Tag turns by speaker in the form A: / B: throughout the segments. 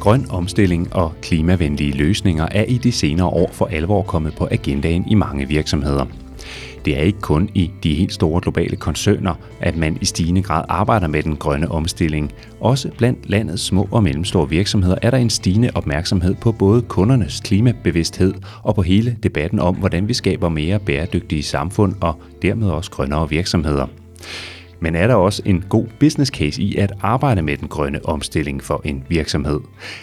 A: Grøn omstilling og klimavenlige løsninger er i de senere år for alvor kommet på agendaen i mange virksomheder. Det er ikke kun i de helt store globale koncerner, at man i stigende grad arbejder med den grønne omstilling. Også blandt landets små og mellemstore virksomheder er der en stigende opmærksomhed på både kundernes klimabevidsthed og på hele debatten om, hvordan vi skaber mere bæredygtige samfund og dermed også grønnere virksomheder. Men er der også en god business case i at arbejde med den grønne omstilling for en virksomhed?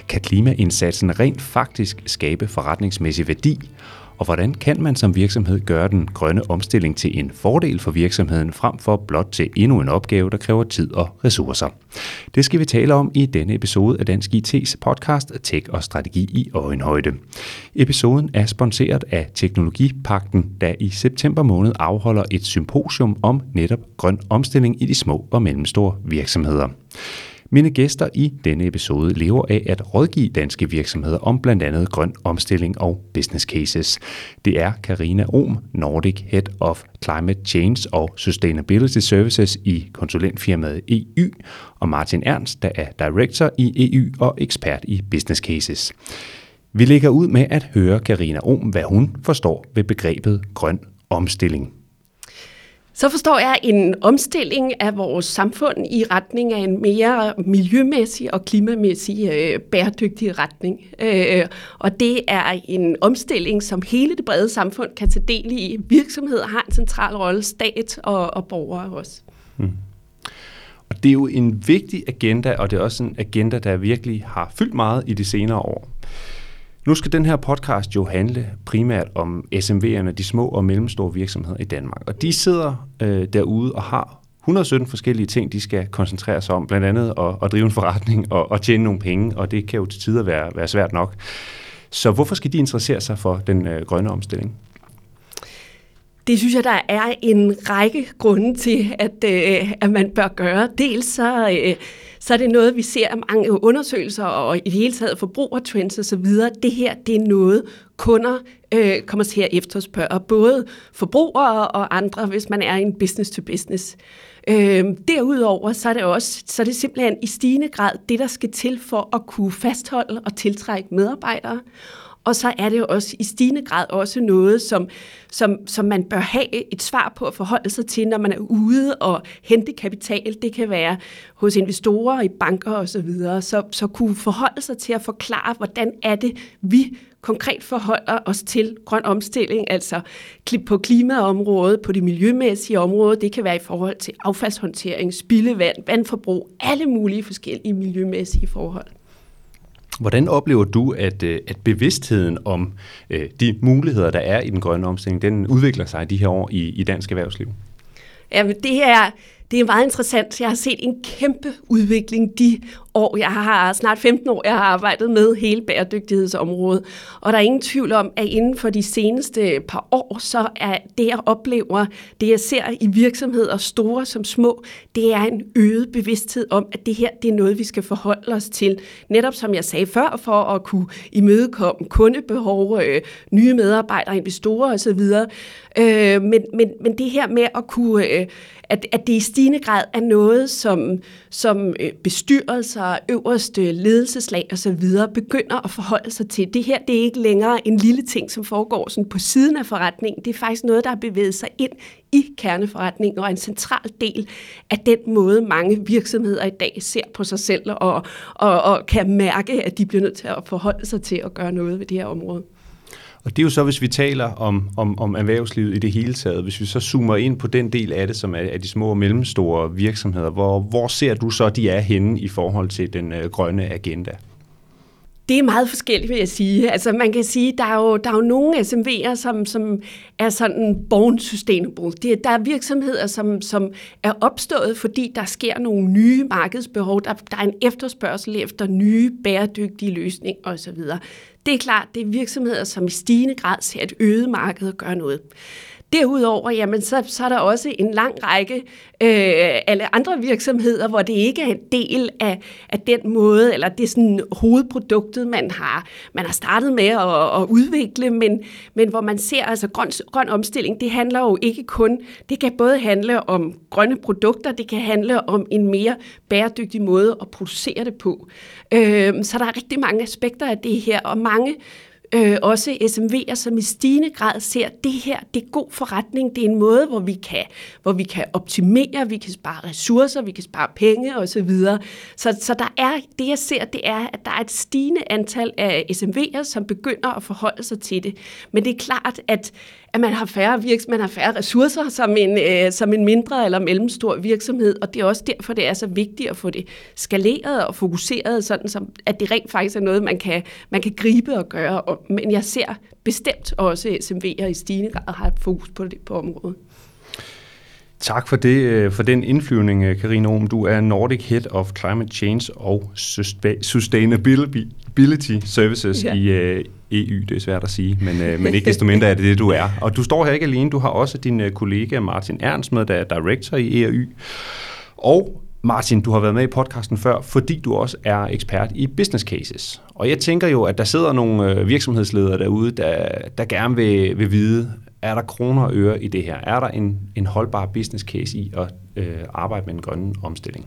A: Kan klimaindsatsen rent faktisk skabe forretningsmæssig værdi? Og hvordan kan man som virksomhed gøre den grønne omstilling til en fordel for virksomheden frem for blot til endnu en opgave, der kræver tid og ressourcer? Det skal vi tale om i denne episode af Dansk IT's podcast Tech og Strategi i Øjenhøjde. Episoden er sponsoreret af Teknologipakten, der i september måned afholder et symposium om netop grøn omstilling i de små og mellemstore virksomheder. Mine gæster i denne episode lever af at rådgive danske virksomheder om blandt andet grøn omstilling og business cases. Det er Karina Ohm, Nordic Head of Climate Change og Sustainability Services i konsulentfirmaet EU, og Martin Ernst, der er Director i EU og ekspert i business cases. Vi lægger ud med at høre Karina Ohm, hvad hun forstår ved begrebet grøn omstilling.
B: Så forstår jeg en omstilling af vores samfund i retning af en mere miljømæssig og klimamæssig øh, bæredygtig retning. Øh, og det er en omstilling, som hele det brede samfund kan tage del i. Virksomheder har en central rolle, stat og, og borgere også. Hmm.
A: Og det er jo en vigtig agenda, og det er også en agenda, der virkelig har fyldt meget i de senere år. Nu skal den her podcast jo handle primært om SMV'erne, de små og mellemstore virksomheder i Danmark. Og de sidder øh, derude og har 117 forskellige ting, de skal koncentrere sig om, blandt andet at, at drive en forretning og at tjene nogle penge, og det kan jo til tider være, være svært nok. Så hvorfor skal de interessere sig for den øh, grønne omstilling?
B: Det synes jeg, der er en række grunde til, at, øh, at man bør gøre. Dels så, øh, så er det noget, vi ser af mange undersøgelser og i det hele taget forbrugertrends osv. Det her, det er noget, kunder øh, kommer til at efterspørge, både forbrugere og andre, hvis man er en business to business. Øh, derudover så er det også så er det simpelthen i stigende grad det, der skal til for at kunne fastholde og tiltrække medarbejdere. Og så er det jo også i stigende grad også noget, som, som, som man bør have et svar på at forholde sig til, når man er ude og hente kapital. Det kan være hos investorer i banker osv. Så, videre. så, så kunne forholde sig til at forklare, hvordan er det, vi konkret forholder os til grøn omstilling, altså på klimaområdet, på det miljømæssige område. Det kan være i forhold til affaldshåndtering, spildevand, vandforbrug, alle mulige forskellige miljømæssige forhold.
A: Hvordan oplever du, at, øh, at bevidstheden om øh, de muligheder, der er i den grønne omstilling, den udvikler sig de her år i, i dansk erhvervsliv?
B: Jamen, det er, det er meget interessant. Jeg har set en kæmpe udvikling de år. Jeg har snart 15 år, jeg har arbejdet med hele bæredygtighedsområdet. Og der er ingen tvivl om, at inden for de seneste par år, så er det, jeg oplever, det jeg ser i virksomheder, store som små, det er en øget bevidsthed om, at det her, det er noget, vi skal forholde os til. Netop som jeg sagde før, for at kunne imødekomme kundebehov, øh, nye medarbejdere, investorer osv. Øh, men, men, men det her med at kunne... Øh, at, at det i stigende grad er noget, som, som øh, bestyrelser øverste ledelseslag osv. begynder at forholde sig til. Det her det er ikke længere en lille ting, som foregår sådan på siden af forretningen. Det er faktisk noget, der har bevæget sig ind i kerneforretningen og er en central del af den måde, mange virksomheder i dag ser på sig selv og, og, og kan mærke, at de bliver nødt til at forholde sig til at gøre noget ved det her område.
A: Og det er jo så, hvis vi taler om, om, om erhvervslivet i det hele taget, hvis vi så zoomer ind på den del af det, som er er de små og mellemstore virksomheder, hvor, hvor ser du så, de er henne i forhold til den øh, grønne agenda?
B: Det er meget forskelligt, vil jeg sige. Altså man kan sige, der er jo, der er jo nogle SMV'er, som, som er sådan born sustainable. Det, der er virksomheder, som, som er opstået, fordi der sker nogle nye markedsbehov. Der, der er en efterspørgsel efter nye bæredygtige løsninger osv. Det er klart, det er virksomheder, som i stigende grad ser et øget marked og gør noget. Derudover, jamen, så, så er der også en lang række øh, alle andre virksomheder, hvor det ikke er en del af, af den måde, eller det er sådan hovedproduktet, man har, man har startet med at, at udvikle, men, men hvor man ser, altså grøn, grøn omstilling, det handler jo ikke kun, det kan både handle om grønne produkter, det kan handle om en mere bæredygtig måde at producere det på. Øh, så der er rigtig mange aspekter af det her, og mange øh, også SMV'er, som i stigende grad ser, at det her det er god forretning. Det er en måde, hvor vi kan, hvor vi kan optimere, vi kan spare ressourcer, vi kan spare penge osv. Så, så, så der er, det jeg ser, det er, at der er et stigende antal af SMV'er, som begynder at forholde sig til det. Men det er klart, at, at man har færre virks, man har færre ressourcer som en, øh, som en mindre eller mellemstor virksomhed, og det er også derfor, det er så vigtigt at få det skaleret og fokuseret, sådan som, at det rent faktisk er noget, man kan, man kan gribe og gøre. Og, men jeg ser bestemt også SMV'er i stigende grad har fokus på det på området.
A: Tak for det, øh, for den indflyvning, Karina Ohm. Du er Nordic Head of Climate Change og Sustainability Services ja. i EU. Det er svært at sige, men, øh, men ikke desto mindre er det det, du er. Og du står her ikke alene, du har også din øh, kollega Martin Ernst med, der er director i EAY. Og Martin, du har været med i podcasten før, fordi du også er ekspert i business cases. Og jeg tænker jo, at der sidder nogle øh, virksomhedsledere derude, der, der gerne vil, vil vide, er der kroner og øre i det her? Er der en, en holdbar business case i at øh, arbejde med en grønne omstilling?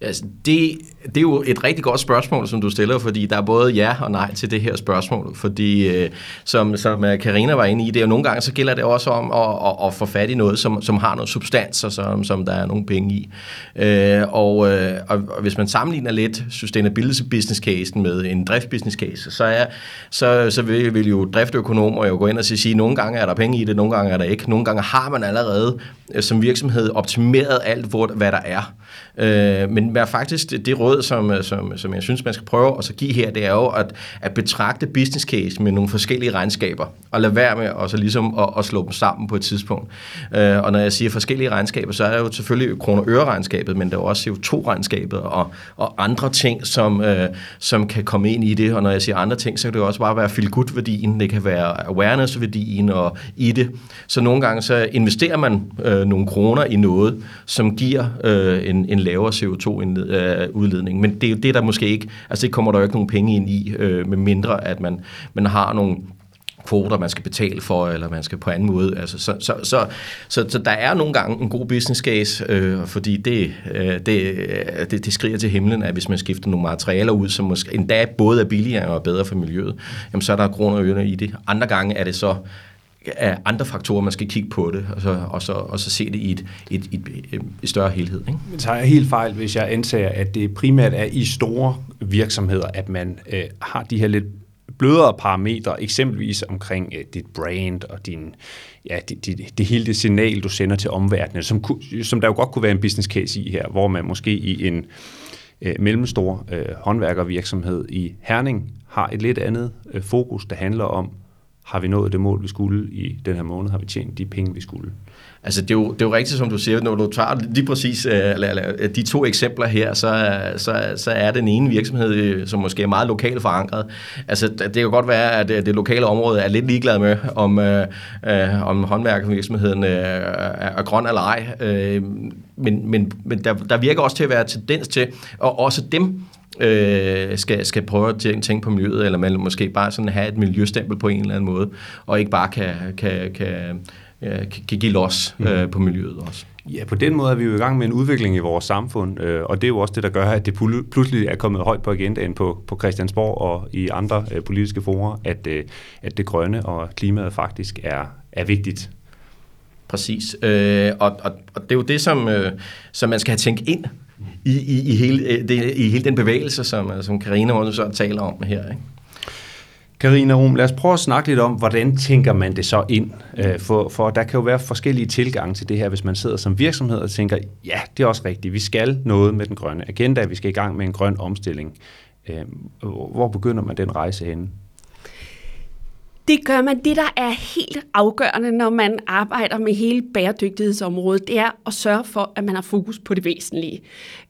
C: Altså, det, det er jo et rigtig godt spørgsmål, som du stiller, fordi der er både ja og nej til det her spørgsmål. Fordi, øh, som, som øh, Karina var inde i, det er jo nogle gange, så gælder det også om at, at, at få fat i noget, som, som har noget substans, og som, som der er nogle penge i. Øh, og, øh, og, og hvis man sammenligner lidt sustainability business case med en drift business case, så, er, så, så vil, vil jo driftøkonomer jo gå ind og sige, at nogle gange er der penge i det, nogle gange er der ikke. Nogle gange har man allerede øh, som virksomhed optimeret alt, hvor, hvad der er. Øh, men men faktisk det, det råd, som, øh, som, som jeg synes, man skal prøve at så give her, det er jo at, at betragte business case med nogle forskellige regnskaber, og lade være med at, så ligesom at, at slå dem sammen på et tidspunkt. Øh, og når jeg siger forskellige regnskaber, så er der jo selvfølgelig kroner øre regnskabet men der er også CO2-regnskabet og, og andre ting, som, øh, som kan komme ind i det. Og når jeg siger andre ting, så kan det jo også bare være feel-good-værdien, det kan være awareness-værdien og i det. Så nogle gange så investerer man øh, nogle kroner i noget, som giver øh, en, en lavere CO2 øh, udledning. Men det er jo det, der måske ikke, altså det kommer der jo ikke nogen penge ind i, øh, med mindre at man, man har nogle kvoter, man skal betale for, eller man skal på anden måde. Altså, så, så, så, så, så der er nogle gange en god business case, øh, fordi det, øh, det, øh, det, det skriger til himlen, at hvis man skifter nogle materialer ud, som måske endda både er billigere og bedre for miljøet, jamen så er der kroner og ørerne i det. Andre gange er det så af andre faktorer, man skal kigge på det, og så, og så, og så se det i et, et, et, et, større helhed. Ikke?
A: Men så jeg helt fejl, hvis jeg antager, at det primært er i store virksomheder, at man øh, har de her lidt blødere parametre, eksempelvis omkring øh, dit brand og din, ja, det, det, det hele det signal, du sender til omverdenen, som, som der jo godt kunne være en business case i her, hvor man måske i en øh, mellemstor øh, håndværkervirksomhed i Herning har et lidt andet øh, fokus, der handler om har vi nået det mål, vi skulle i den her måned? Har vi tjent de penge, vi skulle?
C: Altså, det er, jo, det er jo rigtigt, som du siger, når du tager lige præcis øh, de to eksempler her, så, så, så er den ene virksomhed, øh, som måske er meget lokalt forankret. Altså, det kan godt være, at øh, det lokale område er lidt ligeglad med, om, øh, om håndværkervirksomheden uh, er grøn eller ej. Men men, men der, der virker også til at være tendens til, og også dem, øh, skal, skal prøve at tænke på miljøet, eller man måske bare sådan have et miljøstempel på en eller anden måde, og ikke bare kan, kan, kan, kan give los øh, mm. på miljøet også.
A: Ja, på den måde er vi jo i gang med en udvikling i vores samfund, øh, og det er jo også det, der gør, at det pludselig er kommet højt på agendaen på, på Christiansborg og i andre øh, politiske forer, at, øh, at det grønne og klimaet faktisk er, er vigtigt.
C: Præcis, øh, og, og, og det er jo det, som, øh, som man skal have tænkt ind i, i, i, hele, øh, det, i hele den bevægelse, som, øh, som Karina også så taler om her. Ikke?
A: Karina Rum, lad os prøve at snakke lidt om, hvordan tænker man det så ind? Øh, for, for der kan jo være forskellige tilgange til det her, hvis man sidder som virksomhed og tænker, ja, det er også rigtigt, vi skal noget med den grønne agenda, vi skal i gang med en grøn omstilling. Hvor begynder man den rejse henne?
B: Det gør man. Det, der er helt afgørende, når man arbejder med hele bæredygtighedsområdet, det er at sørge for, at man har fokus på det væsentlige.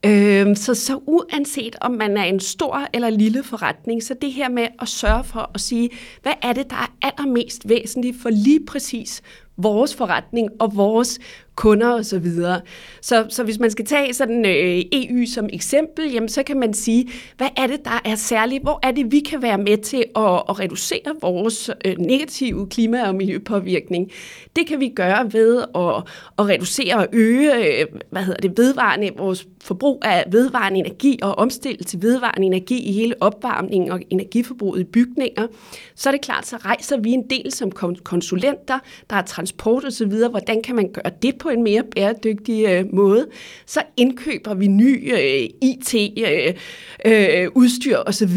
B: Øh, så, så uanset om man er en stor eller lille forretning, så det her med at sørge for at sige, hvad er det, der er allermest væsentligt for lige præcis vores forretning og vores kunder osv. Så, videre. så, så hvis man skal tage sådan øh, EU som eksempel, jamen, så kan man sige, hvad er det, der er særligt? Hvor er det, vi kan være med til at, at reducere vores øh, negative klima- og miljøpåvirkning? Det kan vi gøre ved at, at reducere og øge øh, hvad hedder det, vedvarende, vores forbrug af vedvarende energi og omstille til vedvarende energi i hele opvarmningen og energiforbruget i bygninger. Så er det klart, så rejser vi en del som konsulenter, der er transport osv. Hvordan kan man gøre det på på en mere bæredygtig øh, måde, så indkøber vi ny øh, IT-udstyr øh, øh, osv.,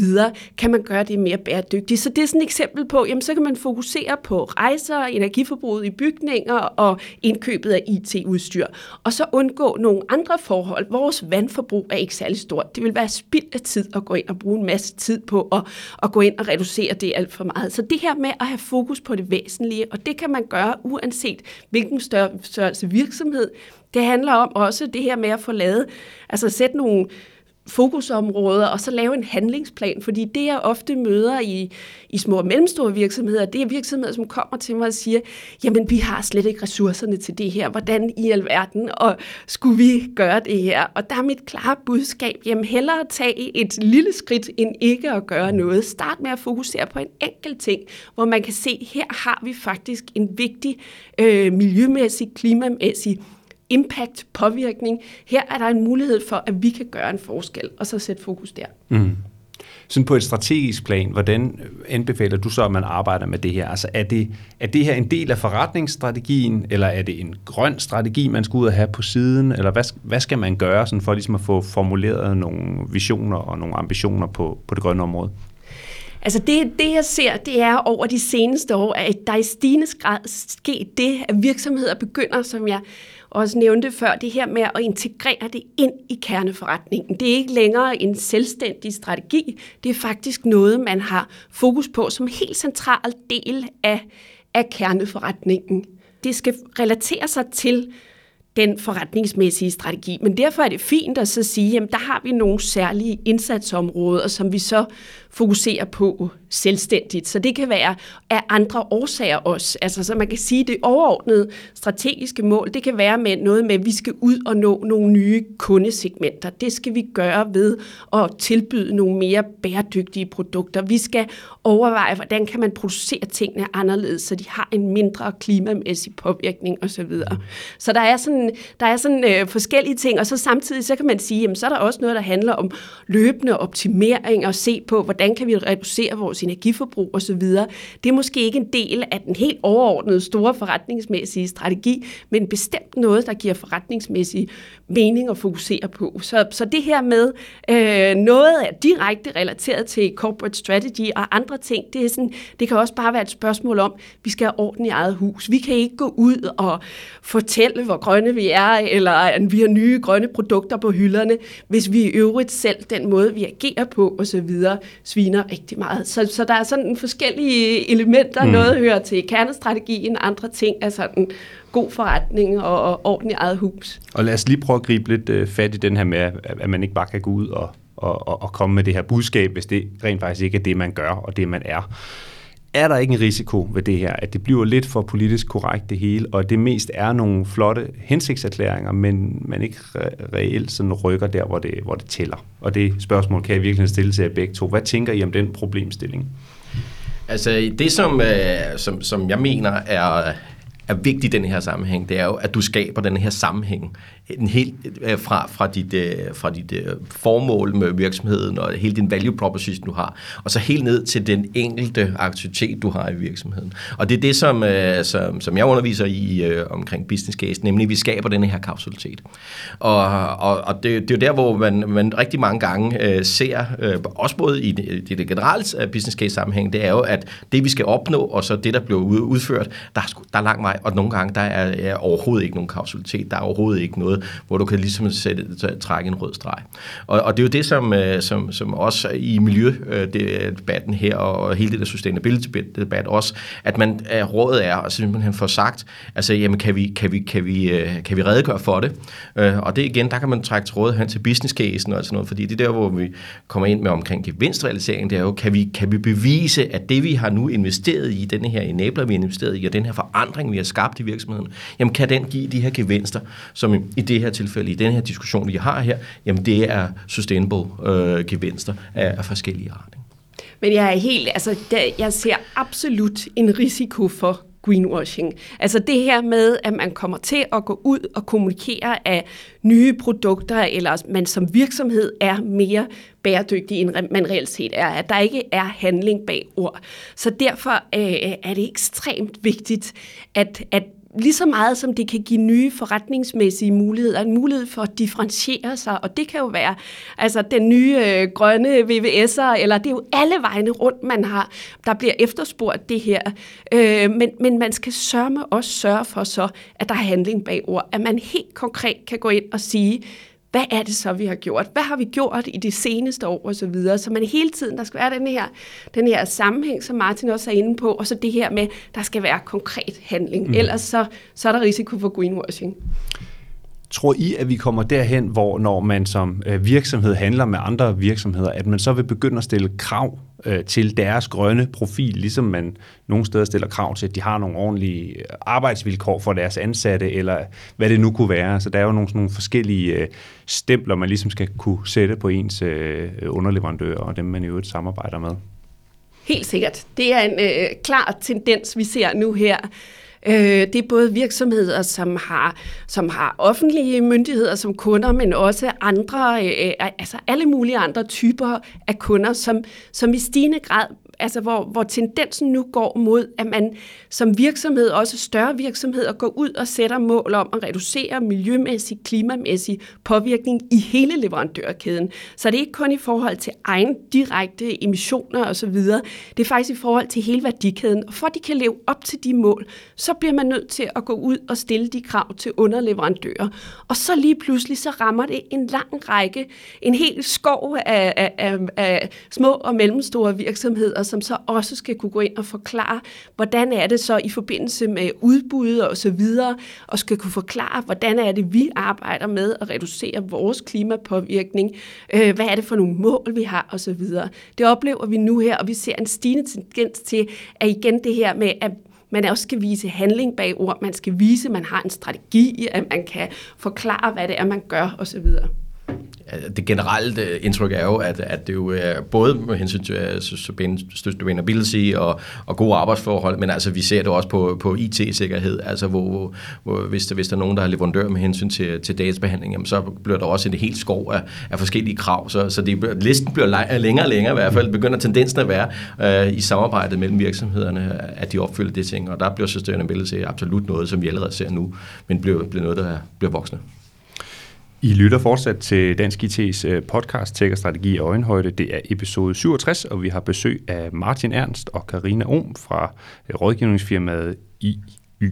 B: kan man gøre det mere bæredygtigt. Så det er sådan et eksempel på, jamen så kan man fokusere på rejser, energiforbruget i bygninger og indkøbet af IT-udstyr, og så undgå nogle andre forhold. Vores vandforbrug er ikke særlig stort. Det vil være spild af tid at gå ind og bruge en masse tid på at, at gå ind og reducere det alt for meget. Så det her med at have fokus på det væsentlige, og det kan man gøre uanset hvilken størrelse virksomhed. Det handler om også det her med at få lavet, altså sætte nogle fokusområder, og så lave en handlingsplan, fordi det, jeg ofte møder i, i små og mellemstore virksomheder, det er virksomheder, som kommer til mig og siger, jamen, vi har slet ikke ressourcerne til det her, hvordan i alverden, og skulle vi gøre det her? Og der er mit klare budskab, jamen, hellere tage et lille skridt, end ikke at gøre noget. Start med at fokusere på en enkelt ting, hvor man kan se, her har vi faktisk en vigtig øh, miljømæssig, klimamæssig impact, påvirkning. Her er der en mulighed for, at vi kan gøre en forskel, og så sætte fokus der. Mm.
A: Sådan på et strategisk plan, hvordan anbefaler du så, at man arbejder med det her? Altså er det, er det her en del af forretningsstrategien, eller er det en grøn strategi, man skal ud og have på siden? Eller hvad, hvad skal man gøre sådan for ligesom at få formuleret nogle visioner og nogle ambitioner på, på det grønne område?
B: Altså det, det, jeg ser, det er over de seneste år, at der i stigende grad sket det, at virksomheder begynder, som jeg også nævnte før, det her med at integrere det ind i kerneforretningen. Det er ikke længere en selvstændig strategi, det er faktisk noget, man har fokus på som helt central del af, af kerneforretningen. Det skal relatere sig til den forretningsmæssige strategi. Men derfor er det fint at så sige, at der har vi nogle særlige indsatsområder, som vi så fokuserer på selvstændigt. Så det kan være af andre årsager også. Altså, så man kan sige, at det overordnede strategiske mål, det kan være med noget med, at vi skal ud og nå nogle nye kundesegmenter. Det skal vi gøre ved at tilbyde nogle mere bæredygtige produkter. Vi skal overveje, hvordan kan man producere tingene anderledes, så de har en mindre klimamæssig påvirkning osv. Så der er sådan, der er sådan øh, forskellige ting, og så samtidig så kan man sige, jamen, så er der også noget, der handler om løbende optimering og se på, hvordan hvordan kan vi reducere vores energiforbrug osv. Det er måske ikke en del af den helt overordnede store forretningsmæssige strategi, men bestemt noget, der giver forretningsmæssig mening at fokusere på. Så, så det her med øh, noget er direkte relateret til corporate strategy og andre ting, det, er sådan, det kan også bare være et spørgsmål om, at vi skal have orden i eget hus. Vi kan ikke gå ud og fortælle, hvor grønne vi er, eller at vi har nye grønne produkter på hylderne, hvis vi i øvrigt selv den måde, vi agerer på osv sviner rigtig meget. Så, så der er sådan forskellige elementer. Mm. Noget hører til kernestrategien, andre ting er sådan god forretning og, og orden i eget hus.
A: Og lad os lige prøve at gribe lidt uh, fat i den her med, at man ikke bare kan gå ud og, og, og, og komme med det her budskab, hvis det rent faktisk ikke er det, man gør og det, man er er der ikke en risiko ved det her, at det bliver lidt for politisk korrekt det hele, og det mest er nogle flotte hensigtserklæringer, men man ikke re- reelt sådan rykker der, hvor det, hvor det tæller. Og det spørgsmål kan jeg virkelig stille til jer begge to. Hvad tænker I om den problemstilling?
C: Altså det, som, øh, som, som jeg mener er, er vigtigt i den her sammenhæng, det er jo, at du skaber den her sammenhæng en helt, øh, fra, fra dit, øh, fra dit øh, formål med virksomheden og hele din value proposition, du har, og så helt ned til den enkelte aktivitet, du har i virksomheden. Og det er det, som, som, som jeg underviser i omkring business case, nemlig at vi skaber den her kausalitet. Og, og, og det, det er jo der, hvor man, man rigtig mange gange ser, også både i det, det, det generelle business case sammenhæng, det er jo, at det vi skal opnå, og så det, der bliver udført, der er, der er lang vej og nogle gange der er, er overhovedet ikke nogen kausalitet. Der er overhovedet ikke noget, hvor du kan ligesom sætte, trække en rød streg. Og, og det er jo det, som, øh, som, som også i miljødebatten øh, her, og hele det der sustainability-debat også, at man rådet er at simpelthen få sagt, altså, jamen, kan vi, kan vi, kan vi, øh, kan vi redegøre for det? Og det igen, der kan man trække til råd hen til business casen og sådan noget, fordi det er der, hvor vi kommer ind med omkring gevinstrealisering, det er jo, kan vi, kan vi bevise, at det, vi har nu investeret i, denne her enabler, vi har investeret i, og den her forandring, vi har skabt i virksomheden, jamen kan den give de her gevinster, som i det her tilfælde, i den her diskussion, vi har her, jamen det er sustainable øh, gevinster af, af forskellige art.
B: Men jeg er helt, altså, der, jeg ser absolut en risiko for greenwashing. Altså det her med, at man kommer til at gå ud og kommunikere af nye produkter, eller man som virksomhed er mere bæredygtig, end man reelt set er. At der ikke er handling bag ord. Så derfor øh, er det ekstremt vigtigt, at, at lige så meget som det kan give nye forretningsmæssige muligheder, en mulighed for at differentiere sig, og det kan jo være altså den nye øh, grønne VVS'er, eller det er jo alle vegne rundt, man har, der bliver efterspurgt det her. Øh, men, men man skal sørge med også sørge for så, at der er handling bag ord, at man helt konkret kan gå ind og sige, hvad er det så, vi har gjort? Hvad har vi gjort i de seneste år og så videre? Så man hele tiden, der skal være den her, den her sammenhæng, som Martin også er inde på, og så det her med, der skal være konkret handling. Mm. Ellers så, så er der risiko for greenwashing.
A: Tror I, at vi kommer derhen, hvor når man som øh, virksomhed handler med andre virksomheder, at man så vil begynde at stille krav øh, til deres grønne profil, ligesom man nogle steder stiller krav til, at de har nogle ordentlige øh, arbejdsvilkår for deres ansatte, eller hvad det nu kunne være. Så der er jo nogle, nogle forskellige stempler, man ligesom skal kunne sætte på ens underleverandører og dem, man i øvrigt samarbejder med.
B: Helt sikkert. Det er en øh, klar tendens, vi ser nu her. Øh, det er både virksomheder, som har, som har offentlige myndigheder som kunder, men også andre, øh, øh altså alle mulige andre typer af kunder, som, som i stigende grad altså hvor, hvor tendensen nu går mod, at man som virksomhed, også større virksomheder, går ud og sætter mål om at reducere miljømæssig, klimamæssig påvirkning i hele leverandørkæden. Så det er ikke kun i forhold til egen direkte emissioner osv., det er faktisk i forhold til hele værdikæden. Og for at de kan leve op til de mål, så bliver man nødt til at gå ud og stille de krav til underleverandører. Og så lige pludselig, så rammer det en lang række, en hel skov af, af, af, af små og mellemstore virksomheder, som så også skal kunne gå ind og forklare, hvordan er det så i forbindelse med udbud og så videre, og skal kunne forklare, hvordan er det, vi arbejder med at reducere vores klimapåvirkning, øh, hvad er det for nogle mål, vi har og så videre. Det oplever vi nu her, og vi ser en stigende tendens til, at igen det her med, at man også skal vise handling bag ord, man skal vise, at man har en strategi, at man kan forklare, hvad det er, man gør osv Øh,
C: det generelle øh, indtryk er jo, at, at det jo er både med hensyn til sustainability og, og gode arbejdsforhold, men altså vi ser det også på, på IT-sikkerhed, altså hvor, hvor hvis, der, hvis der er nogen, der har leverandør med hensyn til, til databehandling, jamen, så bliver der også en helt skov af, af forskellige krav, så, så det, listen bliver længere og længere i hvert fald, begynder tendensen at være øh, i samarbejdet mellem virksomhederne, at de opfylder det ting, og der bliver sustainability absolut noget, som vi allerede ser nu, men bliver, bliver noget, der bliver voksne.
A: I lytter fortsat til Dansk IT's øh, podcast Tech og Strategi i Øjenhøjde. Det er episode 67, og vi har besøg af Martin Ernst og Karina Ohm fra øh, rådgivningsfirmaet IY.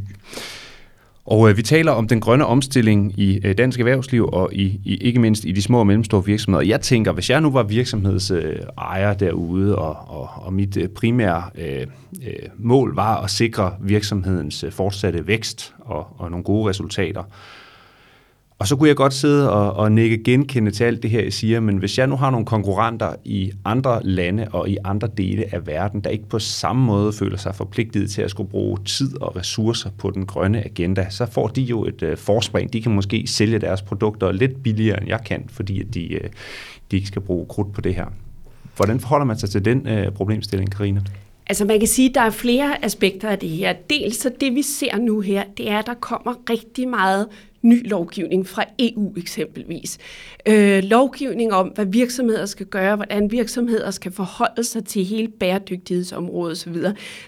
A: Og øh, vi taler om den grønne omstilling i øh, dansk erhvervsliv og i, i ikke mindst i de små og mellemstore virksomheder. Jeg tænker, hvis jeg nu var virksomhedsejer derude, og, og, og mit øh, primære øh, øh mål var at sikre virksomhedens øh, fortsatte vækst og, og nogle gode resultater, og så kunne jeg godt sidde og, og nikke genkende til alt det her, jeg siger, men hvis jeg nu har nogle konkurrenter i andre lande og i andre dele af verden, der ikke på samme måde føler sig forpligtet til at skulle bruge tid og ressourcer på den grønne agenda, så får de jo et øh, forspring. De kan måske sælge deres produkter lidt billigere, end jeg kan, fordi at de, øh, de ikke skal bruge krudt på det her. Hvordan forholder man sig til den øh, problemstilling, Karina?
B: Altså man kan sige, at der er flere aspekter af det her. Dels så det vi ser nu her, det er, at der kommer rigtig meget ny lovgivning fra EU eksempelvis. Øh, lovgivning om, hvad virksomheder skal gøre, hvordan virksomheder skal forholde sig til hele bæredygtighedsområdet osv.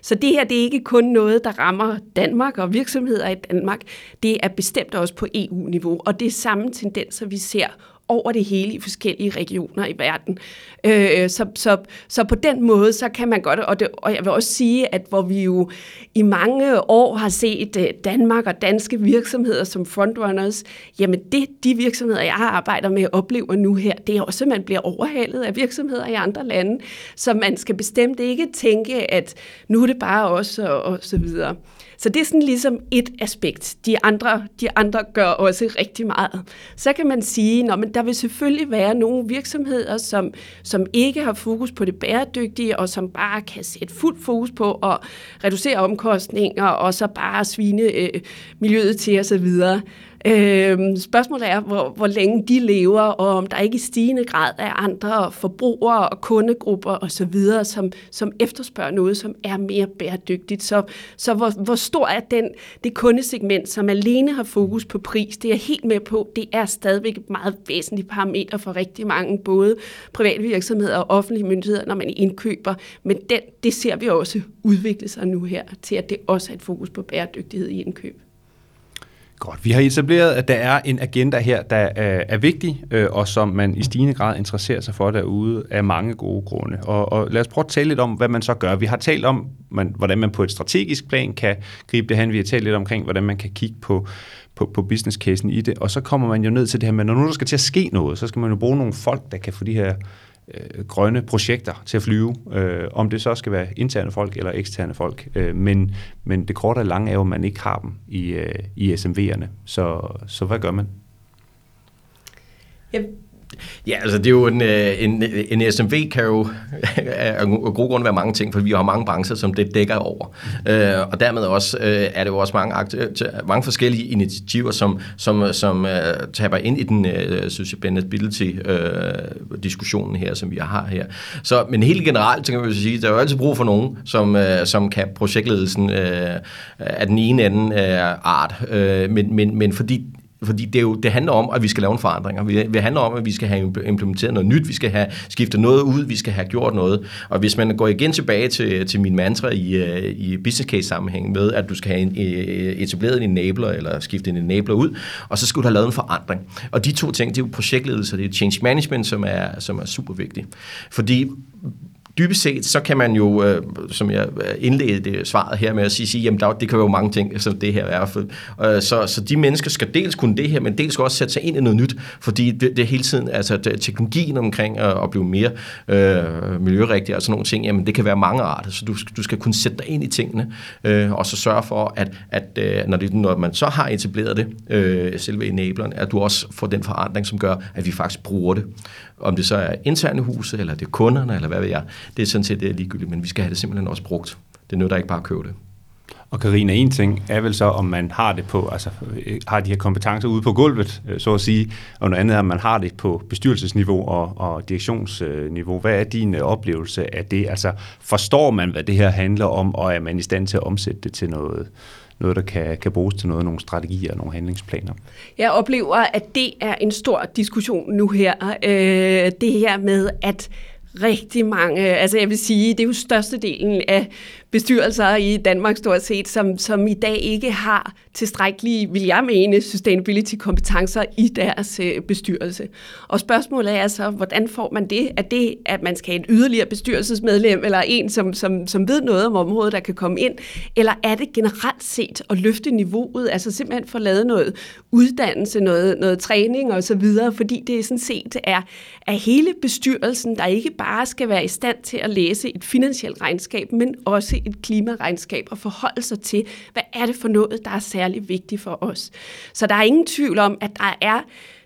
B: Så det her det er ikke kun noget, der rammer Danmark og virksomheder i Danmark. Det er bestemt også på EU-niveau, og det er samme tendenser, vi ser over det hele i forskellige regioner i verden. Øh, så, så, så på den måde, så kan man godt, og, det, og jeg vil også sige, at hvor vi jo i mange år har set øh, Danmark og danske virksomheder som frontrunners, jamen det, de virksomheder, jeg arbejder med, oplever nu her, det er også, at man bliver overhalet af virksomheder i andre lande, så man skal bestemt ikke tænke, at nu er det bare os og, og så videre. Så det er sådan ligesom et aspekt. De andre, de andre gør også rigtig meget. Så kan man sige, at der vil selvfølgelig være nogle virksomheder, som, som ikke har fokus på det bæredygtige, og som bare kan sætte fuld fokus på at reducere omkostninger, og så bare svine øh, miljøet til osv. Øh, spørgsmålet er, hvor, hvor længe de lever, og om der ikke i stigende grad er andre forbrugere og kundegrupper osv., som, som efterspørger noget, som er mere bæredygtigt. Så, så hvor, hvor stor er den, det kundesegment, som alene har fokus på pris? Det er jeg helt med på. Det er stadigvæk et meget væsentligt parameter for rigtig mange, både private virksomheder og offentlige myndigheder, når man indkøber. Men den, det ser vi også udvikle sig nu her, til at det også er et fokus på bæredygtighed i indkøb.
A: Godt. Vi har etableret, at der er en agenda her, der øh, er vigtig, øh, og som man i stigende grad interesserer sig for derude af mange gode grunde. Og, og lad os prøve at tale lidt om, hvad man så gør. Vi har talt om, man, hvordan man på et strategisk plan kan gribe det hen. Vi har talt lidt omkring, hvordan man kan kigge på, på, på business casen i det. Og så kommer man jo ned til det her, men når nu der skal til at ske noget, så skal man jo bruge nogle folk, der kan få de her øh, grønne projekter til at flyve, øh, om det så skal være interne folk eller eksterne folk. Øh, men, men det korte og lange er jo, at man ikke har dem i, øh, i SMV'erne. Så, så hvad gør man?
C: Jeg Ja, altså det er jo en, øh, en, en SMV kan jo af god grund være mange ting, for vi har mange brancher, som det dækker over. Øh, og dermed også øh, er det jo også mange, mange forskellige initiativer, som, som, som uh, taber ind i den øh, uh, sustainability-diskussionen her, som vi har her. Så, men helt generelt, så kan vi sige, der er jo altid brug for nogen, som, som kan projektledelsen uh, af den ene anden art. Men, men, men fordi fordi det, er jo, det handler om, at vi skal lave en forandring. Vi, det handler om, at vi skal have implementeret noget nyt, vi skal have skiftet noget ud, vi skal have gjort noget. Og hvis man går igen tilbage til, til min mantra i, øh, i business case sammenhæng med, at du skal have øh, øh, etableret en enabler, eller skifte en enabler ud, og så skal du have lavet en forandring. Og de to ting, det er jo projektledelse, det er change management, som er, som er super vigtigt. Fordi dybest set, så kan man jo, øh, som jeg indledte svaret her med at sige, sige jamen der, det kan jo mange ting, som det her er. For, øh, så, så de mennesker skal dels kunne det her, men dels skal også sætte sig ind i noget nyt, fordi det, det hele tiden, altså det, teknologien omkring at, at blive mere øh, miljørigtig og sådan nogle ting, jamen det kan være mange arter, så du, du skal kunne sætte dig ind i tingene, øh, og så sørge for, at, at øh, når, det, når man så har etableret det, øh, selve enableren, at du også får den forandring, som gør, at vi faktisk bruger det. Om det så er interne huse, eller det er kunderne, eller hvad ved jeg, det er sådan set det er ligegyldigt, men vi skal have det simpelthen også brugt. Det er noget, der ikke bare købe det.
A: Og Karina, en ting er vel så, om man har det på, altså har de her kompetencer ude på gulvet, øh, så at sige, og noget andet er, om man har det på bestyrelsesniveau og, og direktionsniveau. Hvad er din øh, oplevelse af det? Altså forstår man, hvad det her handler om, og er man i stand til at omsætte det til noget, noget, der kan, kan bruges til noget, nogle strategier og nogle handlingsplaner.
B: Jeg oplever, at det er en stor diskussion nu her. Øh, det her med, at rigtig mange, øh, altså jeg vil sige, det er jo størstedelen af bestyrelser i Danmark stort set, som, som i dag ikke har tilstrækkelige, vil jeg mene, sustainability-kompetencer i deres øh, bestyrelse. Og spørgsmålet er så, hvordan får man det? Er det, at man skal have en yderligere bestyrelsesmedlem, eller en, som, som, som ved noget om området, der kan komme ind? Eller er det generelt set at løfte niveauet, altså simpelthen få lavet noget uddannelse, noget, noget træning osv., fordi det sådan set er, er hele bestyrelsen, der ikke bare skal være i stand til at læse et finansielt regnskab, men også et klimaregnskab og forholde sig til, hvad er det for noget, der er særlig vigtigt for os. Så der er ingen tvivl om, at der er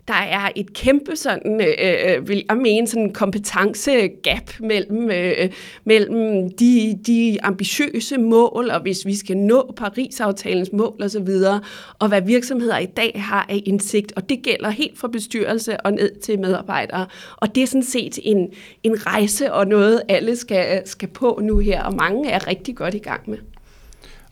B: der er et kæmpe sådan, øh, øh, øh, vil jeg mene, sådan kompetencegap mellem, øh, øh, mellem de, de ambitiøse mål, og hvis vi skal nå Paris-aftalens mål osv., og, og hvad virksomheder i dag har af indsigt, og det gælder helt fra bestyrelse og ned til medarbejdere. Og det er sådan set en, en rejse og noget, alle skal, skal på nu her, og mange er rigtig godt i gang med.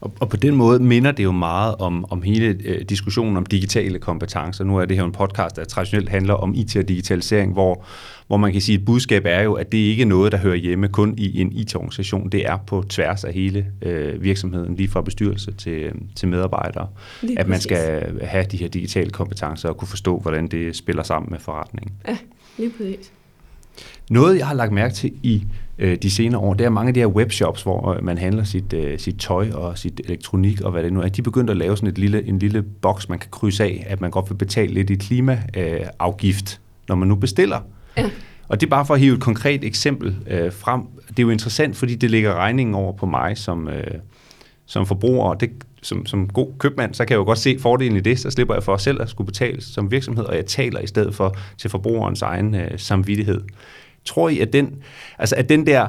A: Og, og på den måde minder det jo meget om, om hele øh, diskussionen om digitale kompetencer. Nu er det her en podcast, der traditionelt handler om IT og digitalisering, hvor, hvor man kan sige, at budskab er jo, at det ikke er noget, der hører hjemme kun i en IT-organisation. Det er på tværs af hele øh, virksomheden, lige fra bestyrelse til, til medarbejdere. Lige at man præcis. skal have de her digitale kompetencer og kunne forstå, hvordan det spiller sammen med forretningen.
B: Ja, lige præcis.
A: Noget, jeg har lagt mærke til i øh, de senere år, det er mange af de her webshops, hvor øh, man handler sit, øh, sit tøj og sit elektronik og hvad det nu er. De er begyndt at lave sådan et lille, en lille boks, man kan krydse af, at man godt vil betale lidt i klimaafgift, øh, når man nu bestiller. Ja. Og det er bare for at hive et konkret eksempel øh, frem. Det er jo interessant, fordi det lægger regningen over på mig som, øh, som forbruger, og det, som, som god købmand, så kan jeg jo godt se fordelen i det, så slipper jeg for selv at skulle betale som virksomhed, og jeg taler i stedet for til forbrugerens egen øh, samvittighed. Tror I, at den, altså at den der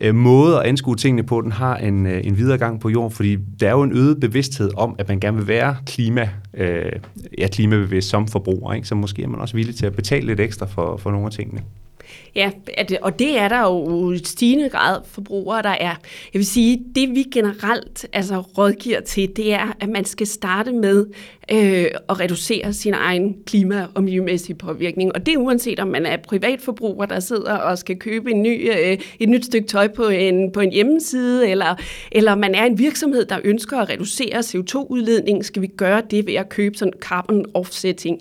A: øh, måde at anskue tingene på, den har en, øh, en videre gang på jorden, fordi der er jo en øget bevidsthed om, at man gerne vil være klima, øh, ja, klimabevidst som forbruger, ikke? så måske er man også villig til at betale lidt ekstra for, for nogle af tingene.
B: Ja, og det er der jo i stigende grad forbrugere, der er. Jeg vil sige, det vi generelt altså, rådgiver til, det er, at man skal starte med øh, at reducere sin egen klima- og miljømæssige påvirkning. Og det er uanset om man er privatforbruger, der sidder og skal købe en ny, øh, et nyt stykke tøj på en, på en hjemmeside, eller, eller man er en virksomhed, der ønsker at reducere CO2-udledningen, skal vi gøre det ved at købe sådan carbon offsetting.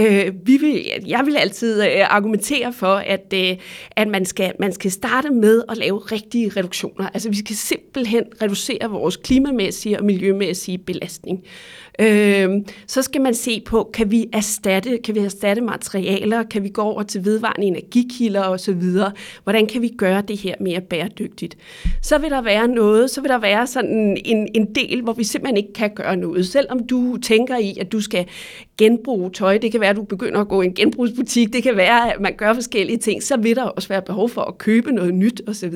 B: Øh, vi vil, jeg vil altid øh, argumentere for, at, øh, at man, skal, man skal starte med at lave rigtige reduktioner. Altså vi skal simpelthen reducere vores klimamæssige og miljømæssige belastning. Øh, så skal man se på, kan vi erstatte, kan vi erstatte materialer, kan vi gå over til vedvarende energikilder osv. Hvordan kan vi gøre det her mere bæredygtigt? Så vil der være noget, så vil der være sådan en, en del, hvor vi simpelthen ikke kan gøre noget. Selvom du tænker i, at du skal genbruge tøj, det kan være, at du begynder at gå i en genbrugsbutik, det kan være, at man gør forskellige ting, så vil der også være behov for at købe noget nyt osv.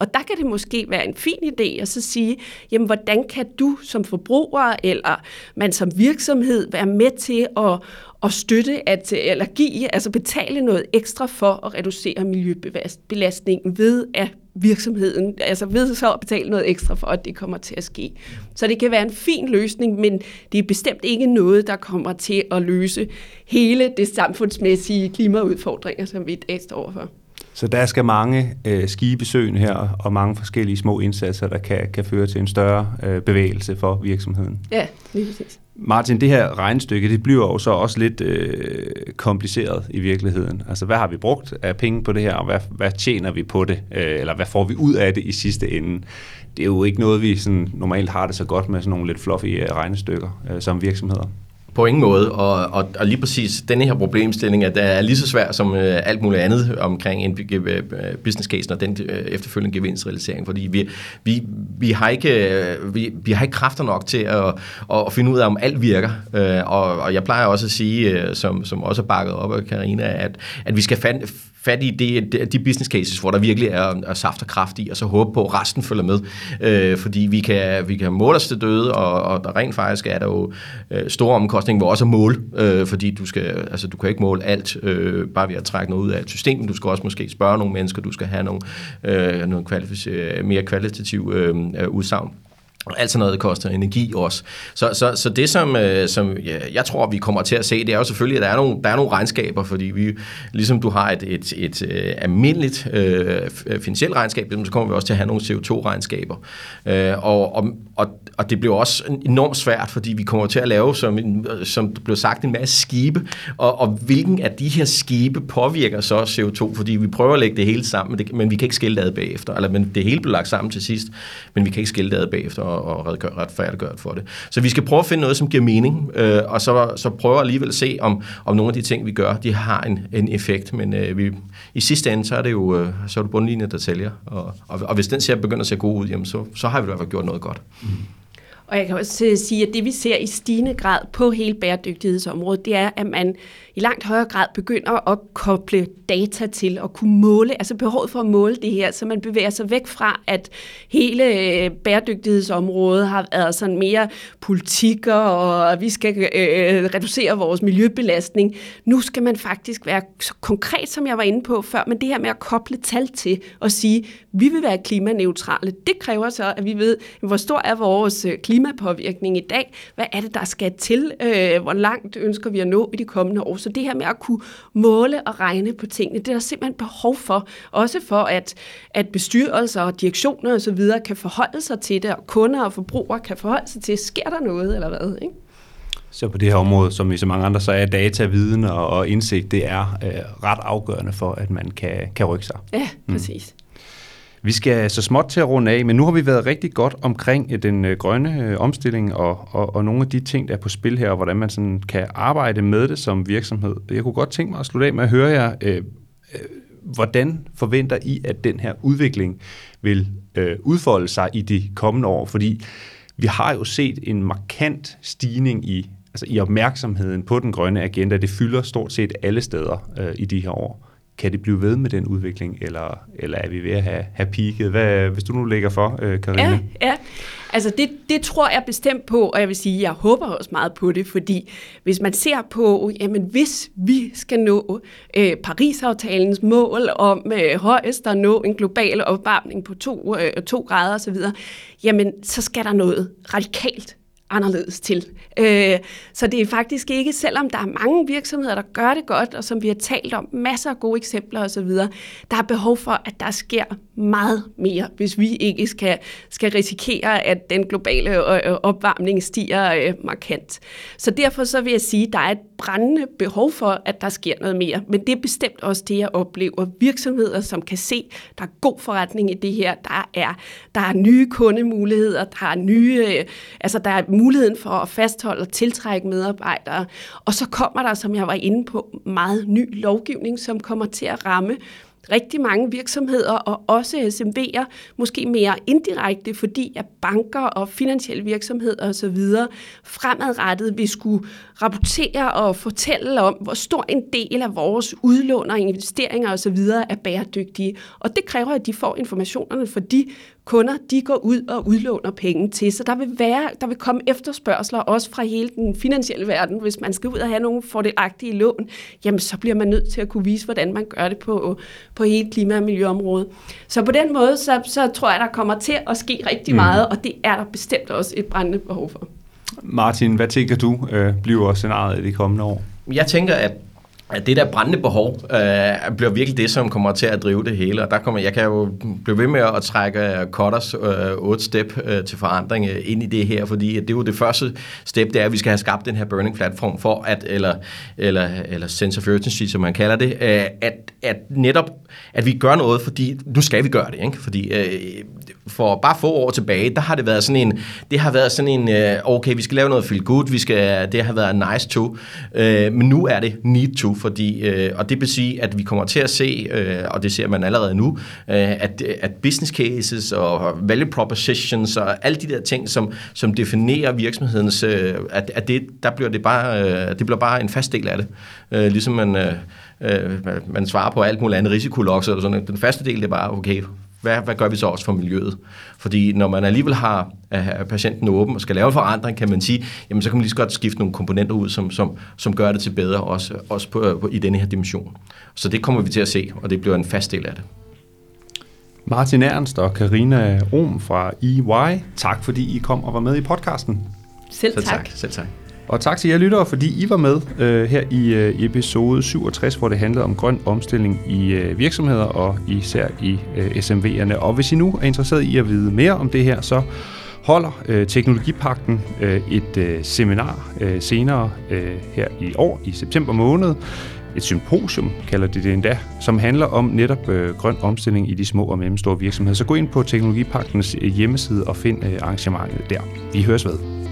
B: Og der kan det måske være en fin idé at så sige, jamen hvordan kan du som forbruger eller man som virksomhed være med til at, at støtte, at, eller give, altså betale noget ekstra for at reducere miljøbelastningen ved at virksomheden, altså ved så at betale noget ekstra for, at det kommer til at ske. Så det kan være en fin løsning, men det er bestemt ikke noget, der kommer til at løse hele det samfundsmæssige klimaudfordringer, som vi i dag står overfor.
A: Så der skal mange øh, skibesøgn her, og mange forskellige små indsatser, der kan, kan føre til en større øh, bevægelse for virksomheden.
B: Ja, lige præcis.
A: Martin, det her regnstykke, det bliver jo så også lidt øh, kompliceret i virkeligheden. Altså, hvad har vi brugt af penge på det her, og hvad, hvad tjener vi på det, øh, eller hvad får vi ud af det i sidste ende? Det er jo ikke noget, vi sådan normalt har det så godt med sådan nogle lidt fluffy øh, regnestykker øh, som virksomheder.
C: På ingen måde, og, og, og lige præcis denne her problemstilling, at det er lige så svært som øh, alt muligt andet omkring en øh, business case og den øh, efterfølgende gevinstrealisering, fordi vi, vi, vi, har ikke, øh, vi, vi har ikke kræfter nok til at, at finde ud af, om alt virker, øh, og, og jeg plejer også at sige, øh, som, som også er bakket op af Karina, at, at vi skal fand, fat i de, de business cases, hvor der virkelig er, er saft og kraft i, og så håbe på, at resten følger med. Øh, fordi vi kan, vi kan måle os til døde, og, og der rent faktisk er der jo øh, store omkostninger, hvor også er mål, øh, fordi du, skal, altså, du kan ikke måle alt øh, bare ved at trække noget ud af et system. Du skal også måske spørge nogle mennesker, du skal have nogle, øh, nogle kvalif- mere kvalitative øh, øh, udsagn. Og alt sådan noget koster energi også. Så, så, så det, som, øh, som ja, jeg tror, vi kommer til at se, det er jo selvfølgelig, at der er nogle, der er nogle regnskaber, fordi vi, ligesom du har et, et, et, et almindeligt øh, finansielt regnskab, så kommer vi også til at have nogle CO2-regnskaber. Øh, og, og, og, og det bliver også enormt svært, fordi vi kommer til at lave, som, som blev sagt, en masse skibe, og, og hvilken af de her skibe påvirker så CO2, fordi vi prøver at lægge det hele sammen, men vi kan ikke skille det ad bagefter, eller men det hele bliver lagt sammen til sidst, men vi kan ikke skille det ad bagefter og, og retfærdiggøre for det. Så vi skal prøve at finde noget, som giver mening, øh, og så, så prøve alligevel at se, om, om nogle af de ting, vi gør, de har en, en effekt, men øh, vi, i sidste ende, så er det jo øh, så er det bundlinjen, der tæller, og, og, og hvis den ser begynder at se god ud, jamen, så, så har vi i hvert fald gjort noget godt. Mm.
B: Og jeg kan også øh, sige, at det vi ser i stigende grad på hele bæredygtighedsområdet, det er, at man i langt højere grad begynder at koble data til og kunne måle, altså behovet for at måle det her, så man bevæger sig væk fra, at hele øh, bæredygtighedsområdet har været sådan mere politikker, og vi skal øh, øh, reducere vores miljøbelastning. Nu skal man faktisk være så konkret, som jeg var inde på før, men det her med at koble tal til og sige, vi vil være klimaneutrale, det kræver så, at vi ved, hvor stor er vores øh, klimapåvirkning i dag, hvad er det, der skal til, øh, hvor langt ønsker vi at nå i de kommende år. Så det her med at kunne måle og regne på tingene, det er der simpelthen behov for, også for at, at bestyrelser og direktioner osv. kan forholde sig til det, og kunder og forbrugere kan forholde sig til, sker der noget eller hvad, ikke?
A: Så på det her område, som i så mange andre, så er data, viden og, og indsigt, det er øh, ret afgørende for, at man kan, kan rykke sig.
B: Ja, præcis. Mm.
A: Vi skal så småt til at runde af, men nu har vi været rigtig godt omkring øh, den øh, grønne øh, omstilling og, og, og nogle af de ting, der er på spil her, og hvordan man sådan kan arbejde med det som virksomhed. Jeg kunne godt tænke mig at slutte af med at høre jer, øh, hvordan forventer I, at den her udvikling vil øh, udfolde sig i de kommende år? Fordi vi har jo set en markant stigning i, altså i opmærksomheden på den grønne agenda. Det fylder stort set alle steder øh, i de her år kan det blive ved med den udvikling, eller, eller er vi ved at have, have peaked? Hvad, hvis du nu lægger for, øh,
B: Ja, ja. Altså det, det tror jeg bestemt på, og jeg vil sige, jeg håber også meget på det, fordi hvis man ser på, jamen hvis vi skal nå øh, Paris-aftalens mål om øh, højst at nå en global opvarmning på 2 øh, to grader osv., jamen så skal der noget radikalt anderledes til. Øh, så det er faktisk ikke, selvom der er mange virksomheder, der gør det godt, og som vi har talt om, masser af gode eksempler osv., der er behov for, at der sker meget mere, hvis vi ikke skal, skal risikere, at den globale øh, øh, opvarmning stiger øh, markant. Så derfor så vil jeg sige, at der er et brændende behov for, at der sker noget mere. Men det er bestemt også det, jeg oplever. Virksomheder, som kan se, at der er god forretning i det her. Der er, der er nye kundemuligheder, der er nye, øh, altså der er muligheden for at fastholde og tiltrække medarbejdere. Og så kommer der, som jeg var inde på, meget ny lovgivning, som kommer til at ramme rigtig mange virksomheder og også SMV'er, måske mere indirekte, fordi at banker og finansielle virksomheder osv. fremadrettet vil skulle rapportere og fortælle om, hvor stor en del af vores udlån og investeringer osv. er bæredygtige. Og det kræver, at de får informationerne for de kunder, de går ud og udlåner penge til. Så der vil, være, der vil komme efterspørgsler også fra hele den finansielle verden. Hvis man skal ud og have nogle fordelagtige lån, jamen så bliver man nødt til at kunne vise, hvordan man gør det på, på hele klima- og miljøområdet. Så på den måde, så, så tror jeg, der kommer til at ske rigtig mm. meget, og det er der bestemt også et brændende behov for.
A: Martin, hvad tænker du øh, bliver scenariet i de kommende år?
C: Jeg tænker, at at det der brændende behov øh, bliver virkelig det, som kommer til at drive det hele. Og der kommer, jeg kan jo blive ved med at trække øh, Kotters øh, otte step øh, til forandring øh, ind i det her, fordi det er jo det første step, det er, at vi skal have skabt den her burning platform for, at, eller, eller, eller sense of urgency, som man kalder det, øh, at, at netop, at vi gør noget, fordi nu skal vi gøre det, ikke? Fordi øh, for bare få år tilbage, der har det været sådan en, det har været sådan en, øh, okay, vi skal lave noget feel good, vi skal, det har været nice to, øh, men nu er det need to, fordi, øh, og det vil sige, at vi kommer til at se, øh, og det ser man allerede nu, øh, at, at business cases og value propositions og alle de der ting, som, som definerer virksomhedens, øh, at, at det, der bliver det bare, øh, det bliver bare en fast del af det. Øh, ligesom man, øh, øh man svarer på alt muligt andet risikolokser og sådan Den faste del, det er bare, okay, hvad, hvad gør vi så også for miljøet? Fordi når man alligevel har uh, patienten åben og skal lave forandring, kan man sige, jamen så kan man lige så godt skifte nogle komponenter ud, som, som, som gør det til bedre, også, også på, på, i denne her dimension. Så det kommer vi til at se, og det bliver en fast del af det.
A: Martin Ernst og Karina Rom fra EY, tak fordi I kom og var med i podcasten.
B: Selv tak.
C: Selv tak. Selv tak.
A: Og tak til jer lyttere, fordi I var med øh, her i øh, episode 67, hvor det handlede om grøn omstilling i øh, virksomheder og især i øh, SMV'erne. Og hvis I nu er interesseret i at vide mere om det her, så holder øh, Teknologipakten øh, et øh, seminar øh, senere øh, her i år, i september måned. Et symposium, kalder de det endda, som handler om netop øh, grøn omstilling i de små og mellemstore virksomheder. Så gå ind på Teknologipagtens øh, hjemmeside og find øh, arrangementet der. Vi høres ved.